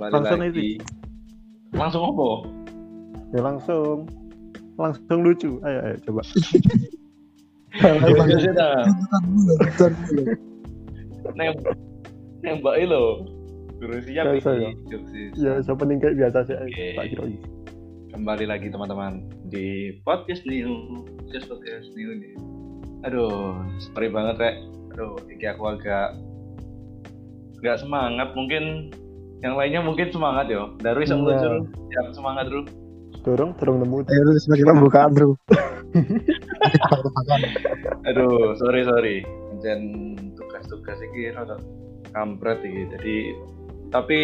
kembali Langsung lagi. Langsung apa? Ya langsung langsung lucu. Ayo ayo coba. Neng, nembak lo. Guru siap Ya. Ya siapa nih kayak biasa sih. Oke. Tak kira. Kembali lagi teman-teman di podcast new, podcast podcast new nih. Aduh, sorry banget rek. Aduh, iki aku agak nggak semangat. Mungkin yang lainnya mungkin semangat yo. Darwi sama. Jul, yang semangat dulu. Dorong dorong nemu. Ayo lu sebagai pembukaan bro. Aduh, sorry sorry. Dan tugas-tugas ini rada kampret iki. Jadi tapi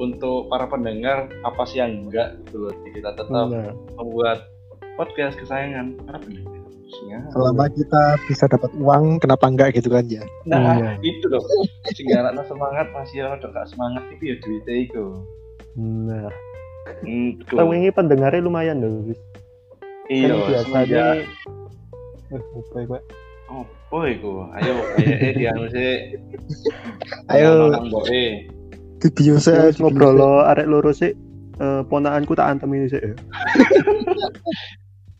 untuk para pendengar apa sih yang enggak dulu kita tetap Nah, membuat podcast kesayangan para pendengar. Ya. Selama kita bisa dapat uang, kenapa enggak gitu kan ya? Nah, Iya. itu loh. Sehingga anak semangat masih rada gak semangat itu ya duitnya itu. nah. Hmm, Kita ini pendengarnya lumayan loh. Wis. Iya, Kan biasanya semenjak Eh, apa ya, Pak? Oh, iku. Ayo, ayo, eh, dianu sih. Ayo. Di bio Ya, saya ngobrol lo arek loro sih. Eh, ponakanku tak antem ini sih ya.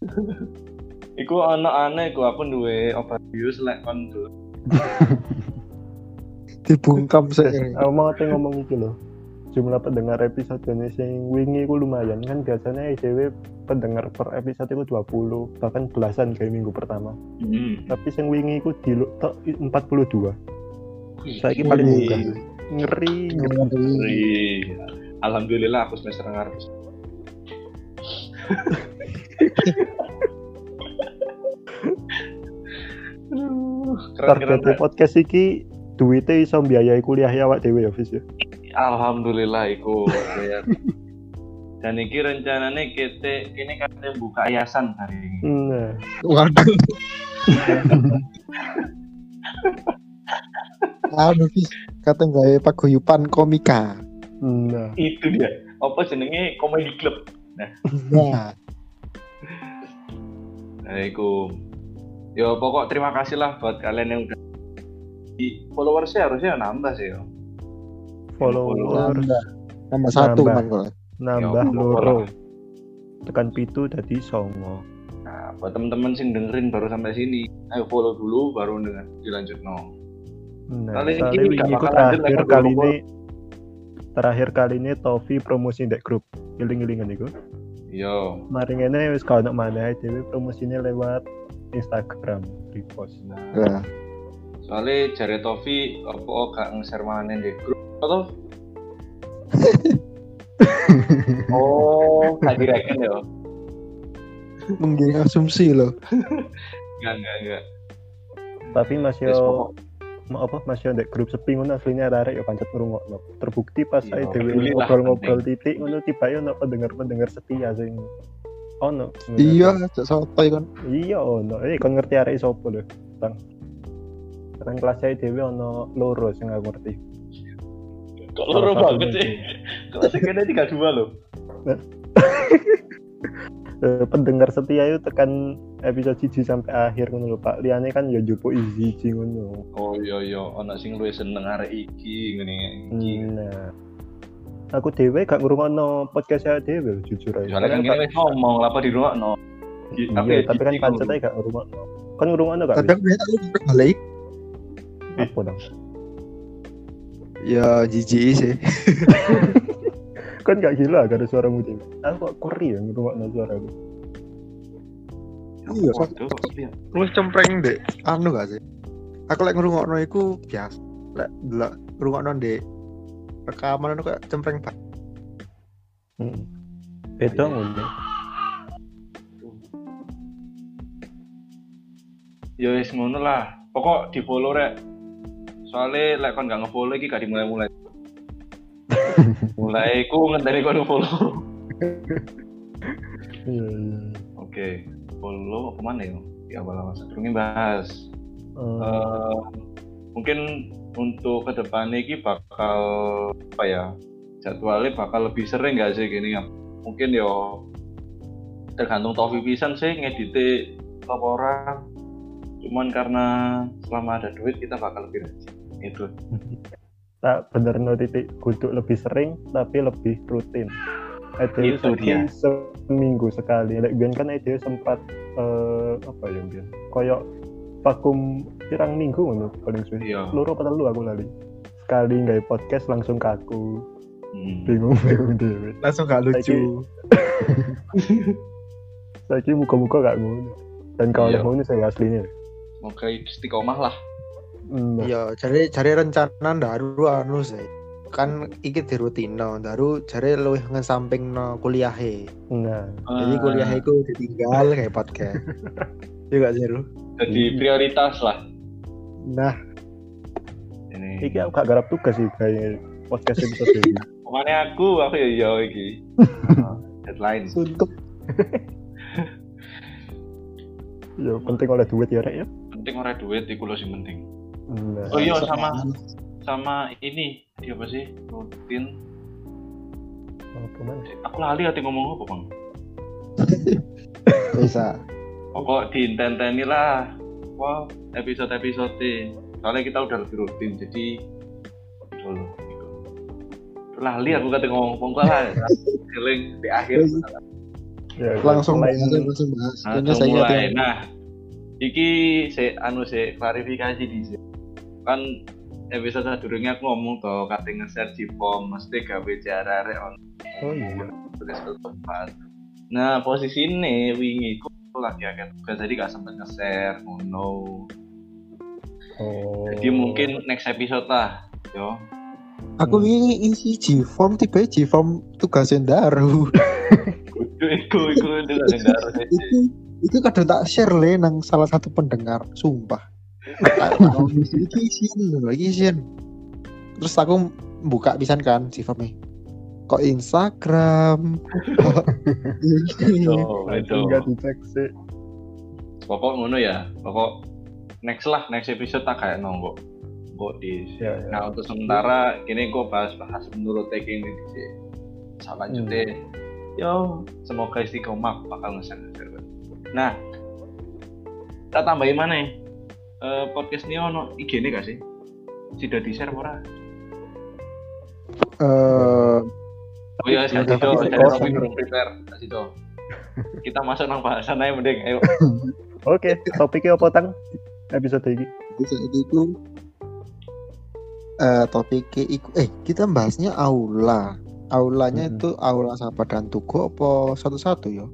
Iku anak aneh iku aku duwe obat bius lek kon dulu. dibungkam saya. Aku mau ngomong ngomong iki loh. Jumlah pendengar episode ini sing wingi ku lumayan kan biasanya ICW pendengar per episode itu 20 bahkan belasan kayak minggu pertama. Hmm. Tapi sing wingi ku di tok 42. Saya Wih. paling mudah. Ngeri. ngeri. Wih. Alhamdulillah aku semester ngarep. Target podcast iki duitnya iso biayai kuliah ya awak dhewe ya Fis ya. Alhamdulillah iku ya. Dan iki rencananya kita kini katanya buka yayasan hari ini. Nah, Waduh. Anu Fis, kata nggak paguyupan komika. nah. Itu dia. Apa jenenge komedi club. Nah, Nah, iku. Ya pokok terima kasih lah buat kalian yang udah di followersnya harusnya nambah sih ya. Followers nambah. Tambah satu Nambah. kok. nambah Ya, loro. Tekan pitu tadi songo. Nah, buat temen-temen sing dengerin baru sampai sini, ayo follow dulu baru dengan dilanjut no. Nah, Kali ini terakhir kali ini terakhir kali ini Tovi promosi ndek grup iling-ilingan iku. Yo, Mari ngene wis kau nak mana dhewe promosinya lewat Instagram repost. Nah, soalnya jare Tovi apa gak nge-share mana di grup atau Oh, gak direken ya? menggiring asumsi loh. Enggak, enggak, enggak. Tapi Mas Wis, yo pokok- mau apa Mas yo ndek grup sepi ngono aslinya arek yo pancet ngrungokno. Terbukti pas Iya, saya dhewe ngobrol-ngobrol titik ngono tiba yo ono pendengar-pendengar setia sing ono. Iya, cak sotoy kan. Iya ono. Eh kon ngerti arek sapa lho, Bang. Kan kelas saya dhewe ono loro sing aku ngerti. Kok loro banget sih? Kelas kene 32 loh. Eh, pendengar setia itu tekan episode 1 sampai akhir ngono lho Pak. Liane kan ya jupo izin ngono. Oh iya iya, ana sing luwih seneng arek iki ngene iki. Nah. Aku dhewe gak ngrungokno podcast saya dhewe lho, jujur aja. Soalnya kan kene wis ngomong apa di rumah no. Iya, tapi kan pancet aja gak ngrungokno. Kan ngrungokno gak? Kadang tak lupa balik. Apa dong? Ya jijik sih. Kan gak gila gak ada suaramu dhewe. Aku kok kuri ya ngrungokno suaraku. Iya. Lu cempreng deh. Anu gak sih? Aku lek ngrungokno iku biasa. Lek delok ngrungokno ndek rekaman anu kayak cempreng pak. Heeh. Beda ngono. Ya wis ngono lah. Pokok di follow rek. Soalnya lek kon gak nge-follow iki gak dimulai-mulai. Mulai ku ngenteni kon follow. Iya, iya. Oke, follow apa mana ya? Di awal-awal sebelumnya bahas. Eh, Eh, mungkin untuk ke depannya ini bakal apa ya jadwalnya bakal lebih sering gak sih gini? Ya mungkin yo tergantung Tofi pisan sih ngedite apa orang cuman karena selama ada duit kita bakal lebih rajin. Itu. Tak bener no titik kudu lebih sering tapi lebih rutin. EDW Itu dia. seminggu sekali. Lek kan EDW sempat eh, apa ya biyen koyo vakum pirang minggu ngono paling suwe Iya. loro apa telu aku lali sekali nggak podcast langsung kaku Hmm. bingung bingung dewe langsung gak lucu Saiki muka-muka gak ngono. Dan kalau Iya. ngono saya aslinya. Semoga istiqomah lah. Iya cari cari rencana daru anu sih kan iki di rutino daru cari luwih ngesamping no kuliahe nah, jadi Ah, kuliah itu ditinggal kayak podcast iya gak Zeru jadi prioritas lah nah ini. iki aku gak garap tugas sih kayak podcast episode ini. Pokoknya aku aku ya ya iki. Deadline. suntuk ya penting oleh duit ya rek ya. Penting ora duit iku lho sing penting. Nah, Oh iya sama sama ini dia apa sih rutin mana? aku lali ati ngomong apa bang bisa pokok diintenteni lah wah episode episode soalnya kita udah lebih rutin jadi dulu gitu. lali aku kata ngomong pokok lah. Feeling di akhir. Ya, langsung bahas selain- langsung bahas langsung saya ingat mulai. yang- nah iki saya anu saya klarifikasi di sini kan episode sadurunge aku ngomong to kate nge-share di form mesti gawe cara arek on. Oh iya. tempat. Nah posisi ini wingi ku lagi agak tugas jadi gak sempet nge-share ngono. Oh. Jadi mungkin next episode lah, yo. aku ini isi G-form tiba G-form daru Iku iku iku itu itu itu kadang tak share le nang salah satu pendengar sumpah. Iki isian lagi isian. Terus aku buka pisan kan si formnya kok Instagram ini. Oh. Enggak dicek sih. Pokok ngono ya. Pokok next lah next episode tak kayak nonggo. Kok di Ya, ya. Nah untuk sementara kini gue bahas-bahas menurut taking ini sih. Selanjutnya, yo semoga istiqomah bakal nge-share. Nah, kita tambahin mana ya? Eh, podcast ini ono IG nih gak sih? Sudah di share ora? Eh, Oh iya, saya Sido, saya. Robi belum prepare, Kak Sido. Kita masuk nang bahasan aja mending, ayo. Oke, topiknya apa tang? Episode ini. bisa itu eh topiknya iku eh kita bahasnya aula aulanya Mm-mm. itu aula Sapa dan Tugu apa satu-satu ya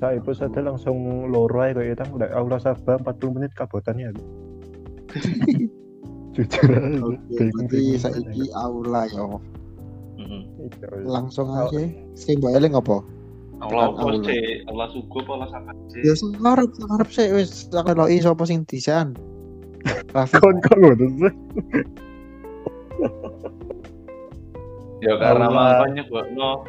Saya episode langsung loro aja kayak tang udah aula sabah 40 menit kabotannya aku. Jujur. Oke, Bingung, berarti bingung. saiki aula ya. Mm-mm. Iya, Langsung aja. Sing mbok eling apa? Allah apa sih? Allah suku apa Allah sama sih? Ya sing ngarep, sing ngarep sih wis tak eloki sapa sing disan. Raffi. Kon kon ngono sih. Ya karena mangkon nyebut no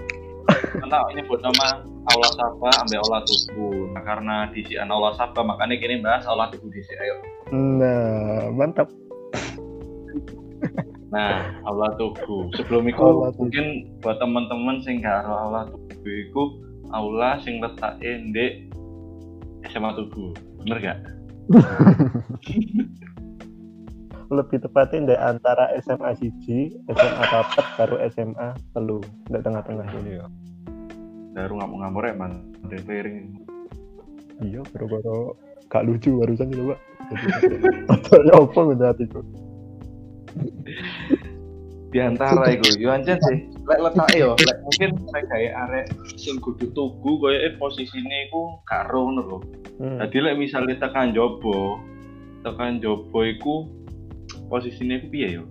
karena nyebut nama Allah Saba ambil Allah Tugu. Nah, karena di sian Allah Saba makanya kini bahas Allah Tugu di sini. Ayo. Nah, mantap. Nah, Allah Tugu. Sebelum itu Allah mungkin buat teman-teman sing gak ro Allah Tugu itu aula sing letakin di SMA Tugu. Bener gak? Lebih tepatnya di antara SMA siji, SMA papat baru SMA telu, di tengah-tengah ini ya. Baru ngamuk-ngamuk ya man. Repairing. Iya, baru-baru gak lucu barusan itu, Pak. Atau apa gitu hatiku. Di antara itu, yo anjen sih. Lek letak yo, lek mungkin lek kayak arek sing kudu tugu koyo posisine iku karo ngono lho. Hmm. Jadi lek misalnya tekan jobo, tekan jobo iku posisinya iku piye yo?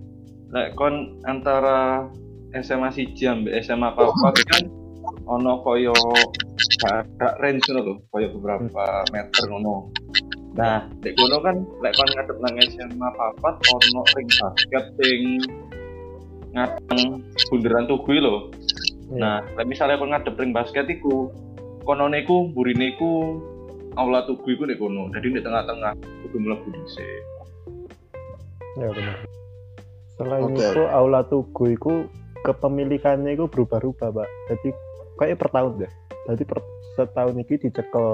Lek kon antara SMA siji ambek SMA papat kan ono koyo jarak range ngono lho, koyo beberapa meter ngono. Nah, lek kono kan lek kon ngadep nang SMA papat ono ring basket sing ngadeng bunderan tugu lho. Iya. Nah, lek misalnya kon ngadep ring basket iku, konone iku burine iku aula tugu iku nek kono. Jadi di tengah-tengah kudu mlebu dhisik. Ya benar. Selain Oke. itu aula tugu itu kepemilikannya itu berubah-ubah, Pak. Jadi kayak per tahun deh. Jadi per setahun ini dicekel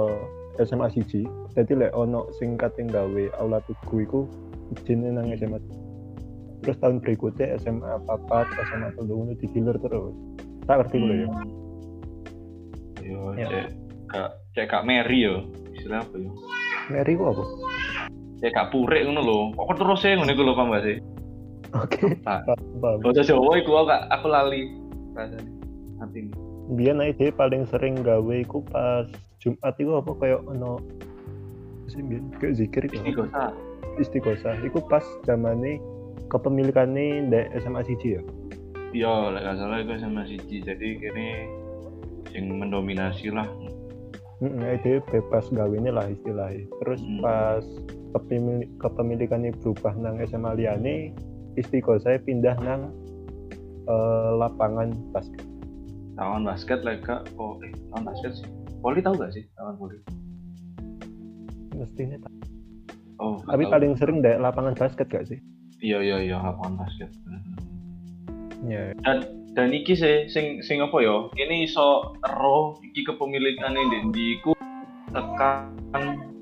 SMA siji. Jadi lek ono sing kate gawe aula tugu iku izine nang SMA. Terus tahun berikutnya SMA papat SMA telu ngono digilir terus tak ngerti gue ya Yo, Ya. cek kak cek kak Mary yo. Istilah apa yo? Mary ku apa Cek kak Purek ngono lho. Kok terus e ngono iku lho paham gak sih? oke paham Bahasa Jawa iku aku aku lali. Rasane. Nanti ini. biyen ae paling sering gawe iku pas Jumat iku apa kayak ono sih biyen kayak zikir iku Ini gak usah. istiqosah iku pas zamane kepemilikane ndek SMA siji ya Iya, lek gak salah iku sama siji. Jadi kene sing mendominasi lah. Heeh, itu bebas gawene lah istilahnya. Terus Hmm. pas kepemil kepemilikannya berubah nang SMA liyane, istiqo saya pindah nang eh, lapangan basket. Lawan basket lek gak oh eh lawan basket sih. Poli tahu gak sih lawan poli? Mestinya tak. Oh, Tapi tahu. paling sering dek lapangan basket gak sih? Iya iya iya lawan basket. Ya. Dan dan iki sih sing sing apa ya? Ini iso ero iki kepemilikane ndek ndi iku tekan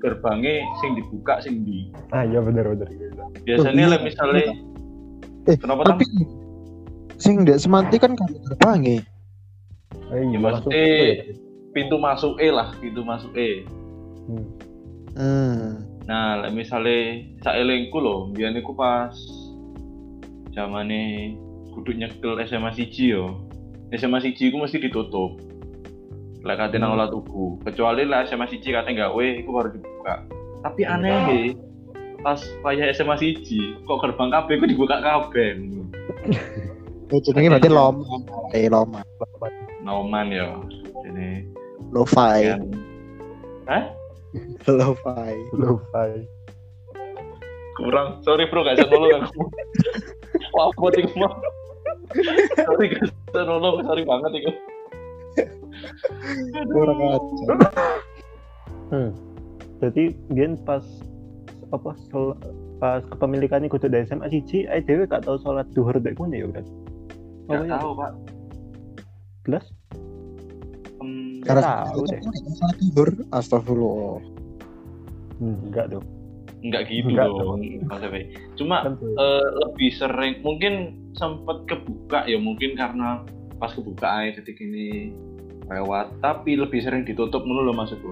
gerbangnya sing dibuka sing di. Ah iya bener bener. Biasanya iya. lek misalnya Eh, kenapa tam? tapi sing ndek semanti kan kan gerbang ya. Eh, Ya, iya, ya. Pintu masuk E lah, pintu masuk E. Hmm. Hmm. Nah, misale saelengku lho, biyen iku pas zamane kudu nyekel SMA siji yo. SMA siji iku mesti ditutup. Lek kate nang Hmm. olah tuku, kecuali lek SMA siji kate gawe iku baru dibuka. Tapi aneh he, pas payah SMA siji, kok gerbang kabeh iku dibuka kabeh. Oh, jenenge berarti loma. Eh loma. Noman yo. Ini Lo-fi. kan. Hah? Lo-fi. Lo-fi. Kurang. Sorry bro, gak bisa nolong aku. Wah, buat iku mah. Sorry gak bisa nolong, sorry banget iku. Kurang aja. Hmm. Jadi biyen pas apa sol, pas kepemilikannya kudu dari SMA siji, ae dhewe gak tau sholat duhur dek ya kan. Gak iya? tahu pak. Belas? Karena tahu deh. salah tidur. Astagfirullah. Hmm, enggak dong. Enggak gitu Enggak dong. Mas Efe. Cuma Kan eh, lebih sering, mungkin sempet kebuka ya mungkin karena pas kebuka aja ketika ini lewat. Tapi lebih sering ditutup dulu loh maksudku.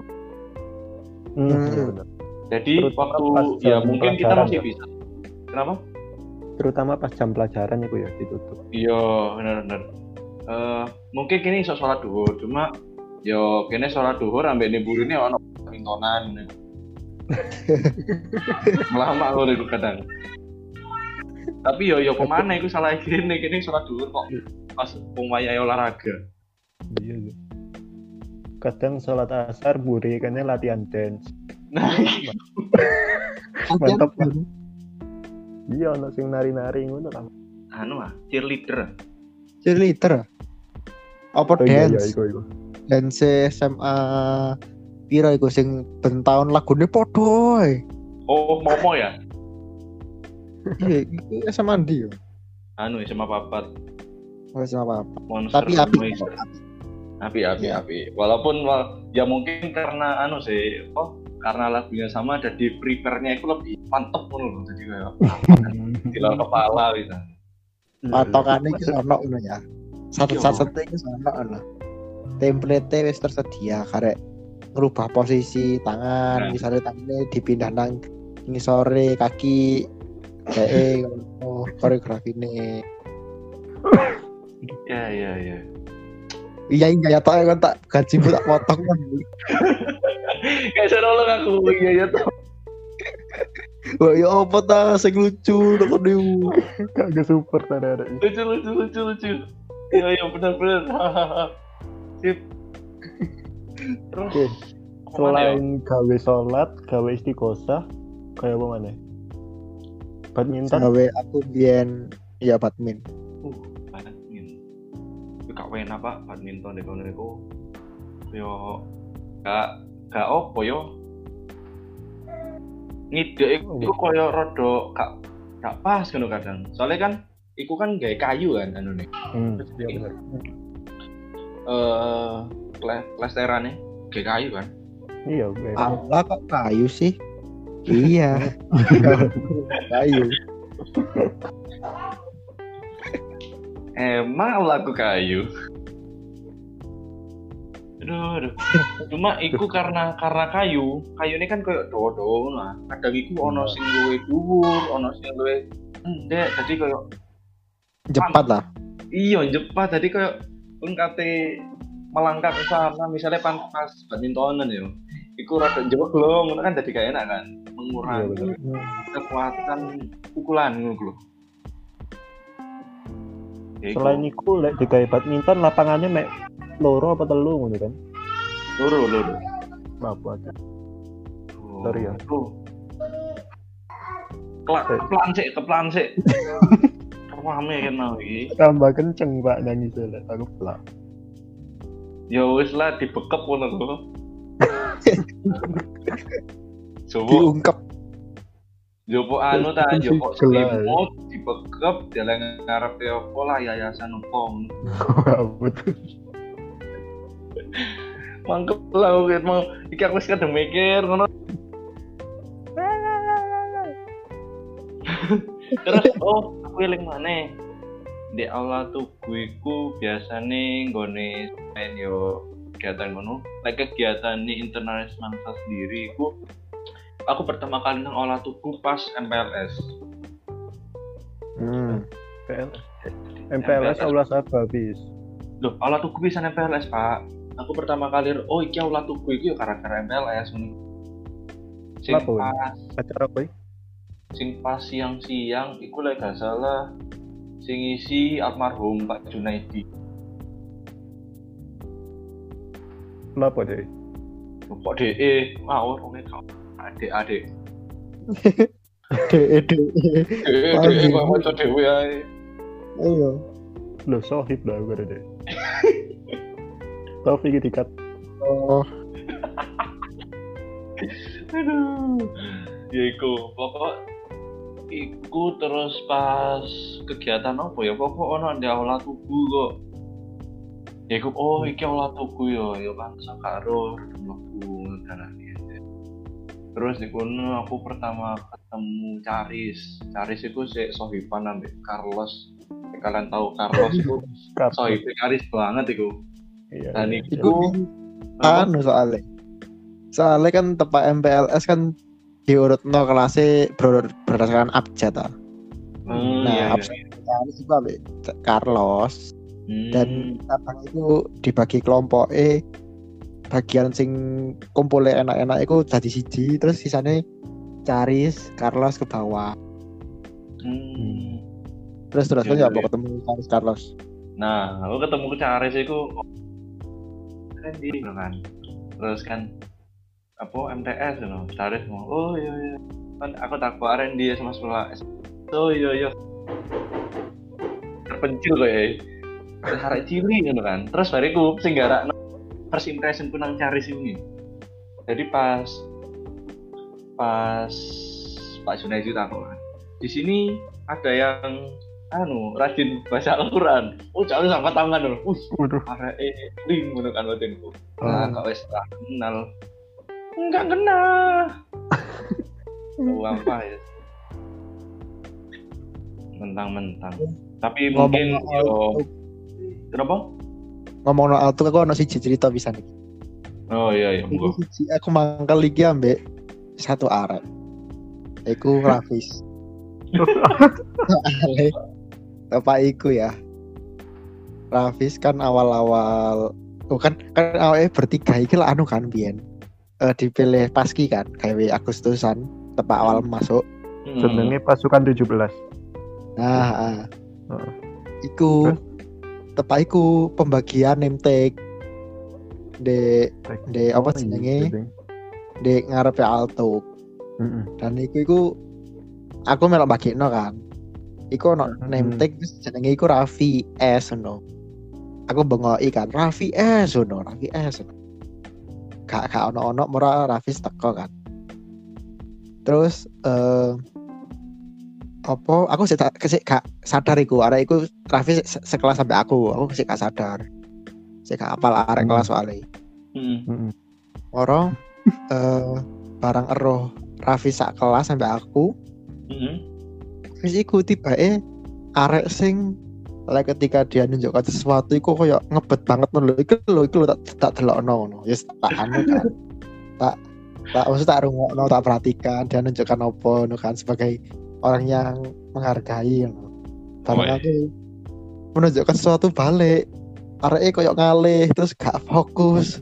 Hmm, Hmm. iya. Jadi Terutama waktu ya mungkin kita masih ya. bisa. Kenapa? Terutama pas jam pelajaran itu ya ditutup. Iya benar-benar. Eh mungkin kini iso sholat duhur, cuma yo kini sholat duhur ambek ini buru ini ono mintonan. Lama loh itu kadang. Tapi yo yo ke mana? Iku salah kini kini sholat duhur kok pas pemain olahraga. Iya sih. Kadang sholat asar buri kan latihan dance. Nah, Mantap, Pak. Iya, ono sing nari-nari ngono kan. anu ah, cheerleader. Cheerleader. Apa Oh iya iya dance? iku iku. Dance SMA piro iku sing ben taun lagune padha. Oh, Momo ya? Iya, iku SMA ndi yo? Anu SMA papat. Oh, SMA apa? Monster Tapi api. Api api Iya. api walaupun wal- ya mungkin karena anu sih oh karena lagunya sama jadi prepare-nya itu lebih mantep pun loh jadi kayak di luar kepala gitu Patokane iki ono ya. Iya. Satu-satu iki ono ono. Template wis tersedia karek ngerubah posisi Nah. tangan, misalnya tangannya dipindah nang ngisore kaki kayak oh, koreografi ini ya ya ya iya iya ya tak kan tak gajimu tak potong kan kayak saya nolong aku iya ya tuh Wah, ya apa ta sing lucu nek niku. Kagak super tadi lucu lucu lucu lucu iya iya benar benar. sip terus Oke, ke mana ya? Selain gawe sholat, gawe istiqosah, kayak apa mana? Badminton? Gawe aku biyen ya badmin. uh badminton Tapi gak enak pak badminton di kono iku yo gak gak opo yo ngide Oh, iku koyo rada gak gak pas ngono kadang soalnya kan iku kan gawe kayu kan anu nih Hmm, iya benar. eh kle- klesterane gawe kayu kan Iya, gue. Allah kok kayu sih? iya. kayu. Emang lagu kayu. Aduh, aduh. Cuma iku karena karena kayu, kayu ini kan kayak dodo lah. Kadang iku ono sing luwe dhuwur, ono sing luwe endek. Jadi kayak Cepat lah. iya cepat. Jadi kayak pun kate melangkah ke sana, misalnya pan pas badmintonan ya. Iku rada loh, ngono kan jadi gak enak kan. Iya Mengurangi bener. kekuatan pukulan ngono lho. Ya iku. Selain itu lek digawe badminton lapangannya mek loro apa telu ngono kan. loro loro. Maaf aja. Oh, Sorry ya. Kelak, Eh. keplan sih, keplan sih. Rame kan mau iki. Tambah kenceng Pak nyanyi lek aku pelak. Ya wis lah dibekep ngono lho. Coba Diungkep. jopo anu ta, jopo gelar. selimut dibekep jalan ngarep apa lah yayasan opo. Betul. Mangkep lah aku mau iki aku wis kadang mikir ngono. Terus oh aku eling maneh. Di Allah tuh ku biasane nggone main yo kegiatan ngono. Lek kegiatan ini internasional sendiri iku aku pertama kali nang olah tubuh pas MPLS. Hmm. PLS. MPLS aulas apa bis? Loh, olah tubuh bisa MPLS, Pak. Aku pertama kali oh iki olah tubuh iku yo gara-gara MPLS ngono. Sing pas Acara apa ya? Sing pas siang-siang iku lek gak salah sing isi almarhum Pak Junaidi. Kenapa deh? Pak DE ngawur wong kau. Adik adik. De de. DE DE kok maca dhewe ae. Ayo. Lo sohib lah gue deh. Taufik iki dikat. Oh, Aduh. Ya iku pokok iku terus pas kegiatan apa ya pokok ono di aula tubuh kok. Ya iku oh iki aula tubuh yo yo kan sakaro mlebu dalan Terus di kono aku pertama ketemu Caris. Caris itu si sohiban ambek Carlos. Nek Kalian tahu Carlos itu sohibnya Caris banget iku. Iya. Dan iya, iku iya. anu soalnya. Soalnya kan tepak MPLS kan diurut no kelasnya ber- berdasarkan abjad ta. Hmm, Nah, iya, iya. abjad ambek Carlos Hmm. dan abang itu dibagi kelompok eh bagian sing kumpulnya enak-enak itu jadi siji terus sisanya Caris, Carlos ke bawah. Hmm. Terus terus iya, ya mau ketemu Caris Carlos. Nah, aku ketemu ke Caris itu kan di kan. Terus kan apa MTS no. Caris mau, oh iya iya. Kan aku tak kemarin dia sama sekolah. Oh iya iya. Terpencil kok ya. Arek cilik gitu kan. Terus bariku sing garak first impression ku nang Caris ini. Jadi pas pas Pak Junaidi takut kan. Di sini ada yang anu rajin baca Al-Quran. Oh jangan sampai tangan loh. Uh, Waduh. arek ling ngono kan batinku. Ah. Nah, kok wis kenal. Enggak kenal. Tahu apa ya? Mentang-mentang. Tapi mungkin Ngomong yo kenapa? ngomong soal itu aku ono siji cerita bisa nih. Oh iya iya, monggo. aku mangkel iki ambek satu arek. Iku Rafis. Bapak iku ya. Rafis kan awal-awal oh kan kan awalnya bertiga iki lah anu kan biyen. Eh dipilih paski kan kayak Agustusan tepat awal masuk. Hmm. Jenenge pasukan 17. Nah, ah. Heeh. iku tepat iku pembagian name tag de De, apa jenenge? de ngarepe alto. Heeh. dan iku iku aku melok bagekno kan iku ono Hmm. name tag terus jenenge iku Raffi S no aku bengoki kan Raffi S no Raffi S no. Gak gak ono ono murah Raffi teko kan terus eh apa aku sih tak sik gak sadar iku arek iku Raffi se- sekelas sampai aku aku sih gak sadar sih gak apal arek Hmm. kelas soalnya Hmm. Heeh. orang eh barang eroh Raffi sak kelas sampai aku Hmm. wis iku tibake arek sing lek ketika dia nunjukkan sesuatu iku koyo ngebet banget lho iku lho iku tak tak delokno ngono ya tak anu kan tak tak maksud tak rungokno tak perhatikan dia nunjukkan apa ngono kan sebagai orang yang menghargai ngono bareng Woi. aku menunjukkan sesuatu balik arek koyo ngalih terus gak fokus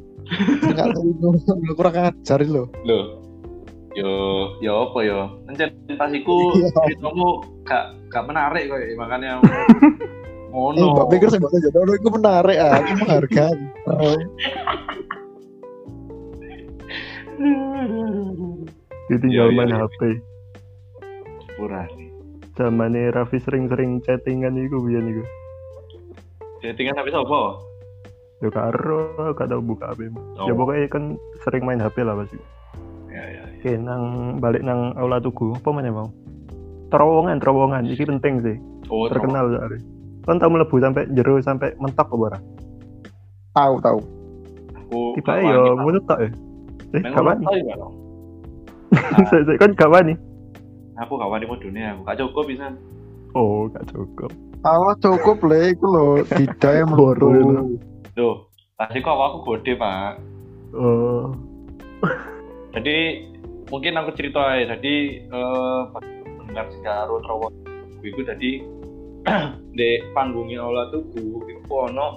nggak tahu kurang ajar lho Loh. Yo, yo apa yo? Encen pas iku Iya. ceritamu gak gak menarik kok makanya Ngono. mbak pikir sih mbak jadi itu menarik ah, aku menghargai. ditinggal Iya, main iya. HP Pura. zamane Raffi sering-sering chattingan iku biyen iku Settingan habis apa? yo karo gak tau buka HP Oh. ya pokoknya kan sering main HP lah pasti Ya ya. ya. Oke, nang balik nang aula tugu, apa mana mau? Terowongan, terowongan, ini penting sih, Oh, terkenal soalnya. Kan tau melebu sampai jero sampai mentok apa ora? Tahu tahu. Aku Tiba ya ngono tok ya. Eh, gak wani. Saya saya kan gak wani. Aku gak wani modune aku. Gak cukup bisa. Oh, gak cukup. Allah cukup le iku lho tidak yang itu. Loh, tadi kok aku gede, Pak. Oh, Jadi mungkin aku cerita aja. Jadi eh pas mendengar sigaro terowongan iku tadi di panggungnya Ola Tugu iku ono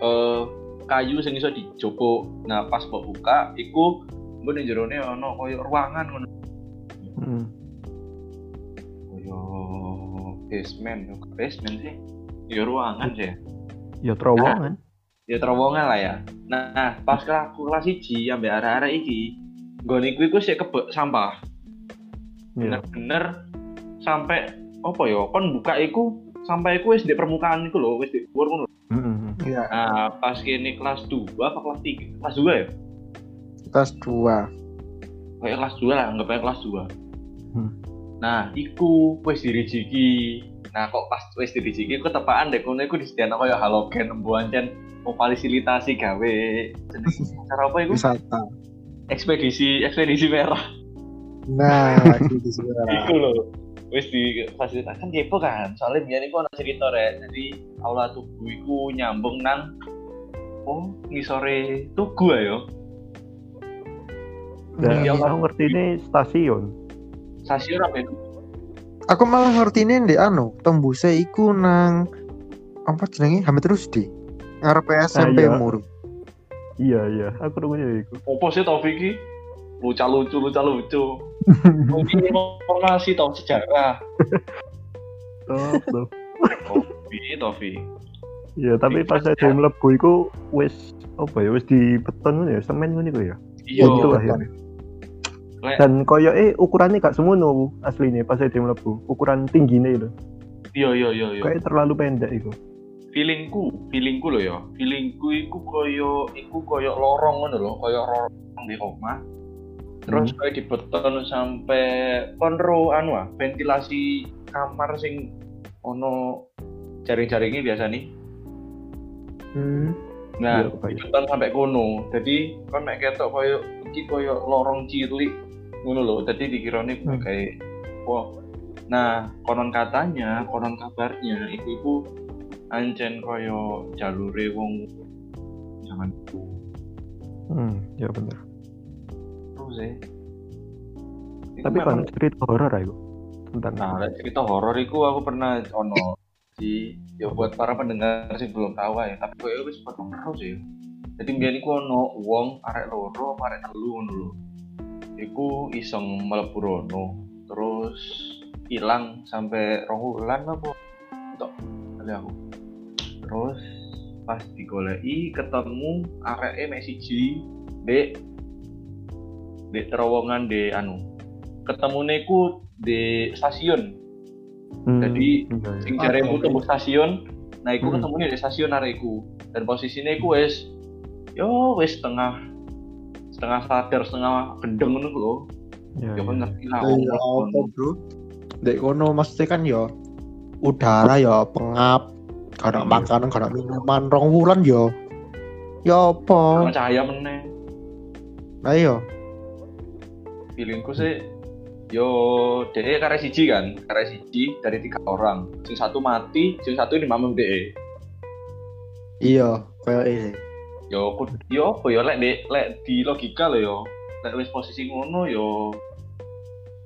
eh kayu sing iso dijopo. Nah, pas mbok buka iku mbok ning jerone ono koyo ruangan ngono. hmm. Koyo basement, basement sih. Ya ruangan sih. ya terowongan. Ya terowongan lah ya. Nah, pas kelas aku kelas 1 ambek arek-arek iki, nggone iku iku sik kebek sampah. Iya. bener-bener sampai apa ya kon buka iku sampai iku wis di permukaan iku lho wis di dhuwur ngono Hmm. Iya, nah pas kene kelas 2 apa kelas 3 kelas 2 ya kelas 2. kayak kelas 2 lah anggap aja kelas 2 Hmm. nah iku wis dirijiki nah kok pas wis dirijiki aku tepaan deh kono iku disediakan kaya halogen embu ancen memfasilitasi gawe jeneng cara apa iku Wisata. ekspedisi ekspedisi merah Nah, gitu sebenarnya. Iku lho. Wis di fasilitas kan kepo kan. Soalnya biar iku ana cerita rek. Jadi aula tugu iku nyambung nang oh ngisore tugu ayo. Dan Iya, aku ngerti ini stasiun. Stasiun apa itu? Aku malah ngerti ini di anu, tembusnya iku nang apa jenenge Hamid Rusdi. Ngarep SMP iya. Muru. Iya iya, aku nunggunya iku. Opo sih Taufik iki? Lucu lucu lucu lucu. Mungkin informasi tau sejarah. Top, top. Taufik, Taufik. Iya, tapi pas saya Iya. mlebu iku wis apa ya, wis di beton ya, semen ngono iku ya. Iya. Itu akhirnya. Lek, Dan koyo eh ukurannya gak semono aslinya pas saya mlebu. Ukuran tingginya itu. iya iya iya iya. Kayak terlalu pendek iku. feelingku, feelingku lho ya. Feelingku iku koyo iku koyo lorong ngono lho, koyo lorong di omah. Terus kayak di beton sampai konro anu ah, ventilasi kamar sing ono jaring-jaringnya biasa nih. Hmm. Nah, Iya, kebayang. beton sampai kono. Jadi kan nek ketok koyo iki koyo lorong cilik ngono lho. Jadi dikirane Hmm. kayak wah. Nah, konon katanya, konon kabarnya iku iku ancen koyo jalure wong dulu. Hmm, ya bener. Terus sih. Iku Tapi memang- kan cerita horor aku tentang Nah, cerita horor iku aku pernah ono di ya buat para pendengar sih belum tahu ya, tapi koyo wis sempat horor sih. Jadi mbiyen iku ono wong arek loro, arek telu lho. Iku iseng mlebu rono, terus hilang sampai rong wulan apa tok kali aku. Terus pas digoleki ketemu areke mek siji dek dek terowongan di anu ketemune iku di stasiun Hmm, jadi, iya, iya. sing Ah, jaremu tembus stasiun nah iku Hmm. ketemunya di stasiun areku dan posisinya iku wis yo wis setengah setengah sadar setengah gendeng ngono lho Iya, ya iya. ngerti lah apa, kono. Bro? Dek kono maksudnya kan ya udara ya pengap, ada Iya. makanan, ada minuman, rong wulan ya. Ya apa? Cahaya meneh Nah iya, feelingku sih yo DE karek siji kan karek siji dari tiga orang. Sing satu mati sing satu ini mamem DE Iya, kayak ini. yo kud- yo apa yo lek di lek di logika lo yo. Lek wis posisi ngono yo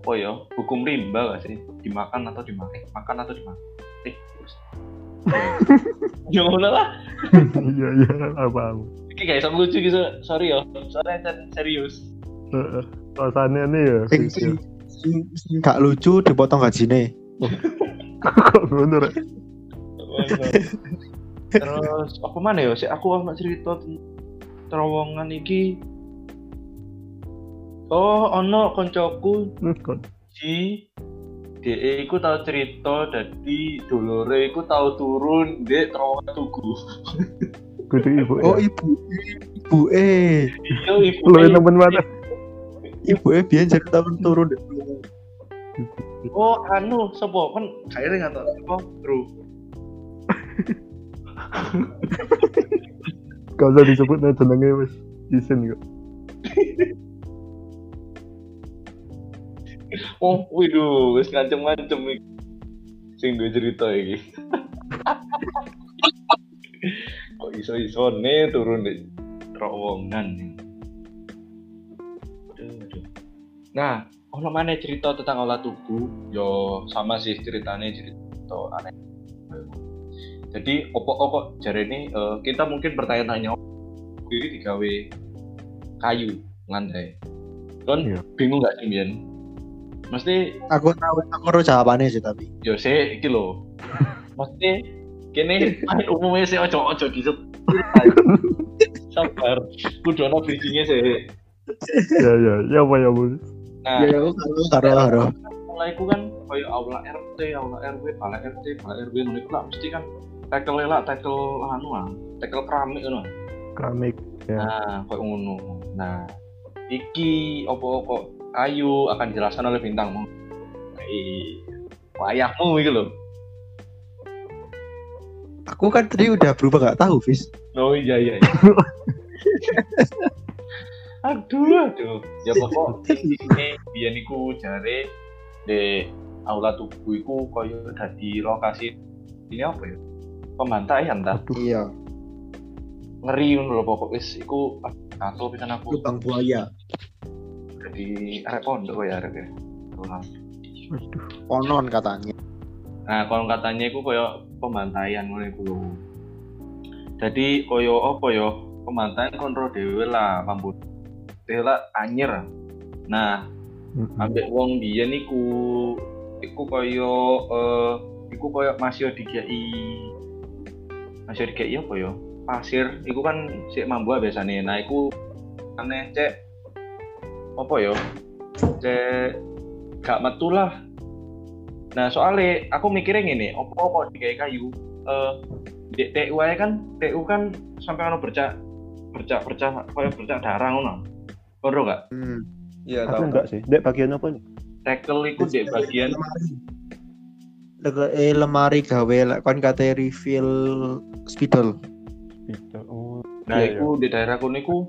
apa yo hukum rimba gak sih? Dimakan atau dimakan? Makan atau dimakan? Eh yo ngono lah. Iya iya apa iki gak iso lucu gitu sorry yo. Soalnya kan serius rasanya nih ya Sing sing sing, sing gak lucu dipotong gajine. kok ngono rek terus apa mana ya? Sih aku anak cerita terowongan iki. Oh ono koncoku. Di DE iku tau cerita dadi dolore iku tau turun di terowongan tugu. Kudu ibu Oh, ya ibu ibu eh iya ibu lu mana ibu eh biyen jadi tahun turun deh. oh anu sapa? Kan kayaknya nggak tahu. Apa bro gak usah disebut nih jenenge wis isin kok. Oh widuh wis ngancem-ngancem iki. Sing duwe cerita iki. Kok iso-iso nih turun di terowongan nah ono mana cerita tentang olah tugu. Yo sama sih ceritanya cerita aneh. Jadi opo opo jari ini eh, kita mungkin bertanya-tanya ini digawe kayu landai kan Iya. bingung gak sih Bian? mesti Aku tahu aku tahu jawabannya sih tapi. yo sih iki lho. Mesti kene main umumnya sih ojo ojo disebut. Sabar. Kudu ono bridgingnya sih ya ya ya apa ya bu nah Ya aku karo karo mulai ku kan kayak aula RT, aula RW, balai RT, balai RW iku lah mesti kan tackle lah, tackle anu lah, tackle keramik ngono. keramik ya Nah, kayak ngono. Nah, iki opo kok kayu akan dijelaskan oleh bintangmu. Eh, wayahmu iki lho. Aku kan tadi udah berubah gak tahu, Fis. Oh iya iya. iya. aduh, aduh. Ya pokok ini biyen iku jare di aula tubuh iku koyo dadi lokasi ini apa ya? Pembantaian ta? Iya, Ngeri ngono lho pokok wis iku katul pisan aku lubang buaya. jadi arek pondok ya arek ya. waduh Konon katanya. Nah, kalau katanya iku koyo pembantaian ngono iku lho. Jadi koyo apa ya? Pembantaian kontrol dhewe lah, pambut. Dhewe lah anyer. Nah, Mm-mm. ambek wong biyen iku iku koyo eh iku koyo masih dikei masih dikei apa ya? Pasir iku kan sik mambu biasane. Nah, iku aneh cek apa ya? Cek gak metu lah. Nah, soalnya aku mikirnya gini, apa apa dikei kayu eh di TU aja kan TU kan sampai ono bercak bercak bercak koyo bercak darah ngono. Kono gak? Hmm. Iya, aku enggak sih dek bagian apa nih Tackle iku di bagian lemari. Lega eh lemari gawe lek kon kate refill spidol. Bisa. oh Nah, Iya, iku di daerah kono iku,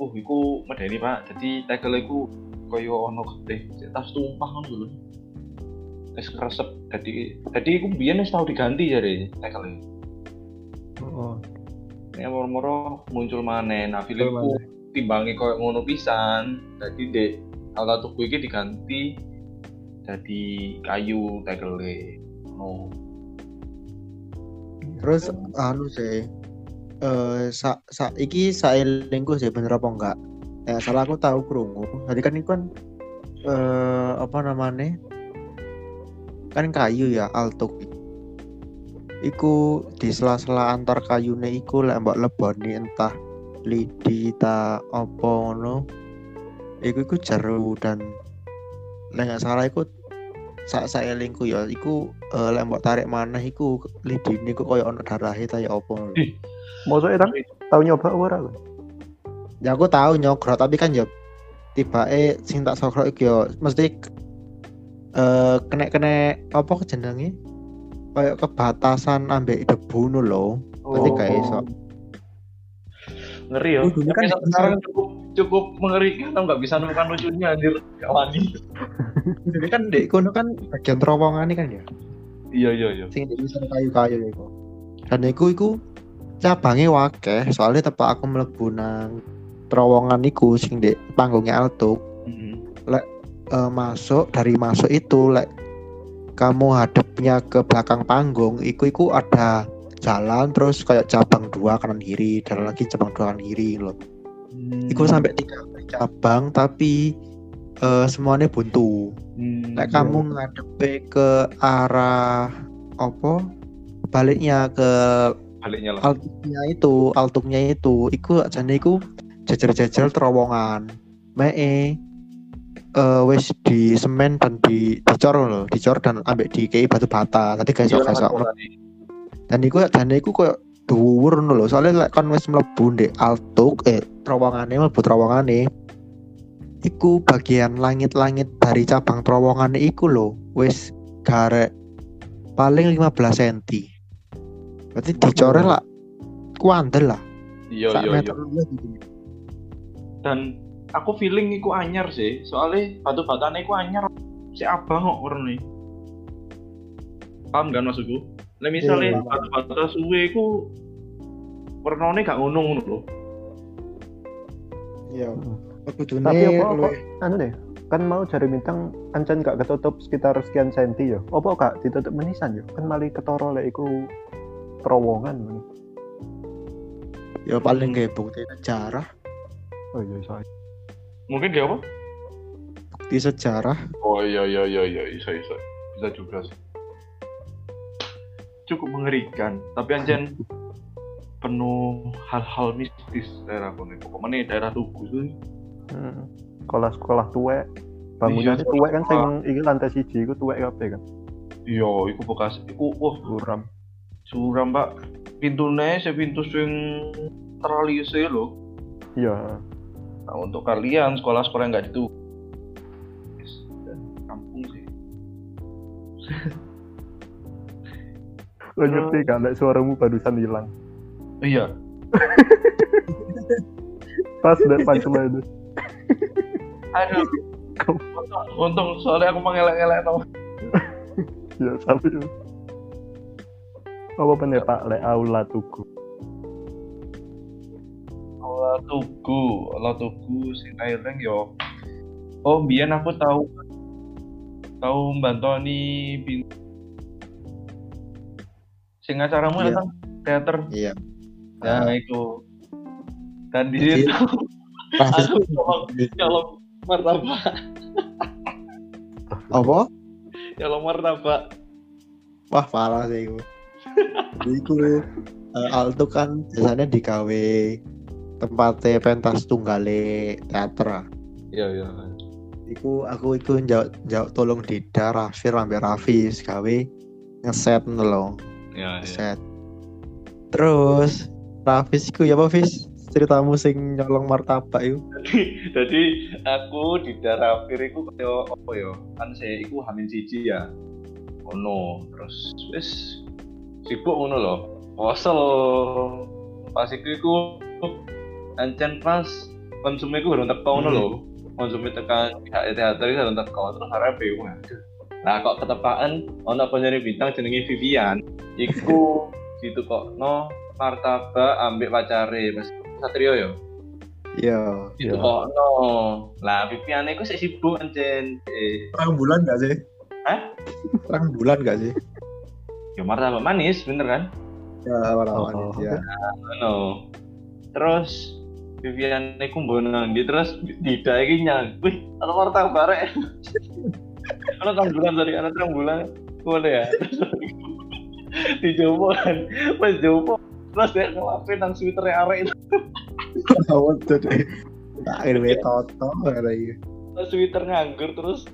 uh, iku medeni pak. Jadi tackle iku koyo ono getih, tas tumpah ngono lho. Wis kresep. Jadi, jadi iku biyen wis tau diganti jare tackle. oh Ini moro-moro muncul maneh. Nah, filmku timbangi koyo ngono pisan. Jadi dek alat tubuh iki diganti jadi kayu tackle no. Terus anu sih eh sa, sa iki saelingku sih bener apa enggak? Ya salah aku tahu krungu. Tadi kan itu kan eh apa namanya? Kan kayu ya altuk. Iku di sela-sela antar kayune iku lek mbok leboni entah lidi ta apa ngono. Iku iku jeru dan nggak salah iku sak saelingku ya iku eh, lek mbok tarik maneh iku lidine iku koyo ono darahe ta ya apa. mau saya tahu nyoba apa ora Gun? Ya aku tahu nyogrot tapi kan ya tiba eh sing tak sogrot iki yo mesti eh kena kena apa jenenge kayak kebatasan ambek debu nu lho. Berarti gak iso. Ngeri ya. Oh, dulu kan sekarang cukup cukup mengerikan nggak bisa nemukan lucunya anjir gak wani. Jadi kan dek kono kan bagian terowongan kan ya. iya iya iya Sing di bisa kayu-kayu iku. Dan iku iku cabangnya wakeh soalnya tepak aku mlebu nang terowongan iku sing dek panggungnya altuk Mm-mm. eh, masuk dari masuk itu lek kamu hadapnya ke belakang panggung iku iku ada jalan terus kayak cabang dua kanan kiri dan lagi cabang dua kanan kiri loh. Iku sampai tiga cabang tapi eh, semuanya buntu. Hmm, lek iya. kamu ngadepe ke arah apa? Baliknya ke baliknya lah. altuknya itu altuknya itu iku jane iku jajar-jajar terowongan. Mee eh wis di semen dan di dicor loh. Dicor dan ambek di kei batu bata. Tadi guys Iya, guys tadi. Dan iku dan iku koyo dhuwur ngono lho. Soalnya lek kon wis mlebu ndek altuk eh terowongane mlebu terowongane iku bagian langit-langit dari cabang terowongan iku lho wis garek paling 15 cm berarti dicore lah kuandel lah. Iya iya iya. gitu. dan aku feeling iku anyar sih. Soalnya batu batanya iku anyar. Si abang kok warna paham kan maksudku Lah misalnya Iya. batu bata suwe iku warnanya gak ngono ngono loh iya kudune Tapi apa, apa anu deh, kan mau jari bintang ancen gak ketutup sekitar sekian senti ya. Apa gak ditutup menisan ya? Kan mali ketoro lek iku terowongan. ya paling kayak bukti sejarah Oh iya, sorry. mungkin dia apa bukti sejarah oh iya iya iya iya bisa bisa bisa juga sih cukup mengerikan tapi anjen penuh hal-hal mistis daerah kono kok mana daerah Tugu tuh Hmm. Sekolah-sekolah tuwek, bangunan Iya, tuwek kan sekolah. iki lantai siji iku tuwek kabeh kan. iya iku bekas iku wah Suram. suram pak pintunya saya pintu teralius ya loh Iya. nah untuk kalian sekolah-sekolah yang nggak itu kampung sih Lo ngerti gak lek suaramu barusan hilang. iya Pas deh punchline itu. aduh untung, untung soalnya aku mengelak-elak tau Ya tapi apa bener Pak lek aula tugu. Aula Tugu, Aula Tugu sing Thailand yo. Oh, biyen aku tahu tahu mbantoni bin sing acaramu Iya. tentang teater. iya Nah, itu. Dan di Jadi- situ aku nyolong martabak, apa nyolong martabak. wah parah sih iku iku eh, Alto kan biasanya digawe tempatnya pentas tunggale teater ah. Iya, iya. iku aku iku jauh jauh tolong Dida Rafir ambil Rafis gawe ngeset ngono lho Iya, iya. ngeset terus Rafis iku ya apa Fis ceritamu sing nyolong martabak iku Jadi aku di Darafir iku kaya apa ya? Kan saya iku hamil siji ya. Ono, terus wis sibuk ngono loh. Posel. Pas iku iku ancen pas konsumnya iku baru teko ngono Hmm. lho. Konsumnya tekan pihak teater iku baru teko terus arep bingung. Nah kok ketepaan ono penyanyi bintang jenenge Vivian. Iku situ kok no martabak ambek pacare Mas Satrio ya. iya. Itu Iya. kok no lah Vivian iku sik sibuk ancen eh. Terang bulan gak sih? Hah? terang bulan gak sih? Ya martabak manis bener kan? Ya warna Oh, ya. no terus Vivian iku mbono ndi? Terus Dida iki nyang wih ana martabak rek ana terang bulan sorry ana terang bulan boleh ya. Dijopo kan pas jopo terus dia ngelapin nang sweater arek itu. Awal jadi tak ini toto ada ini terus sweater nganggur terus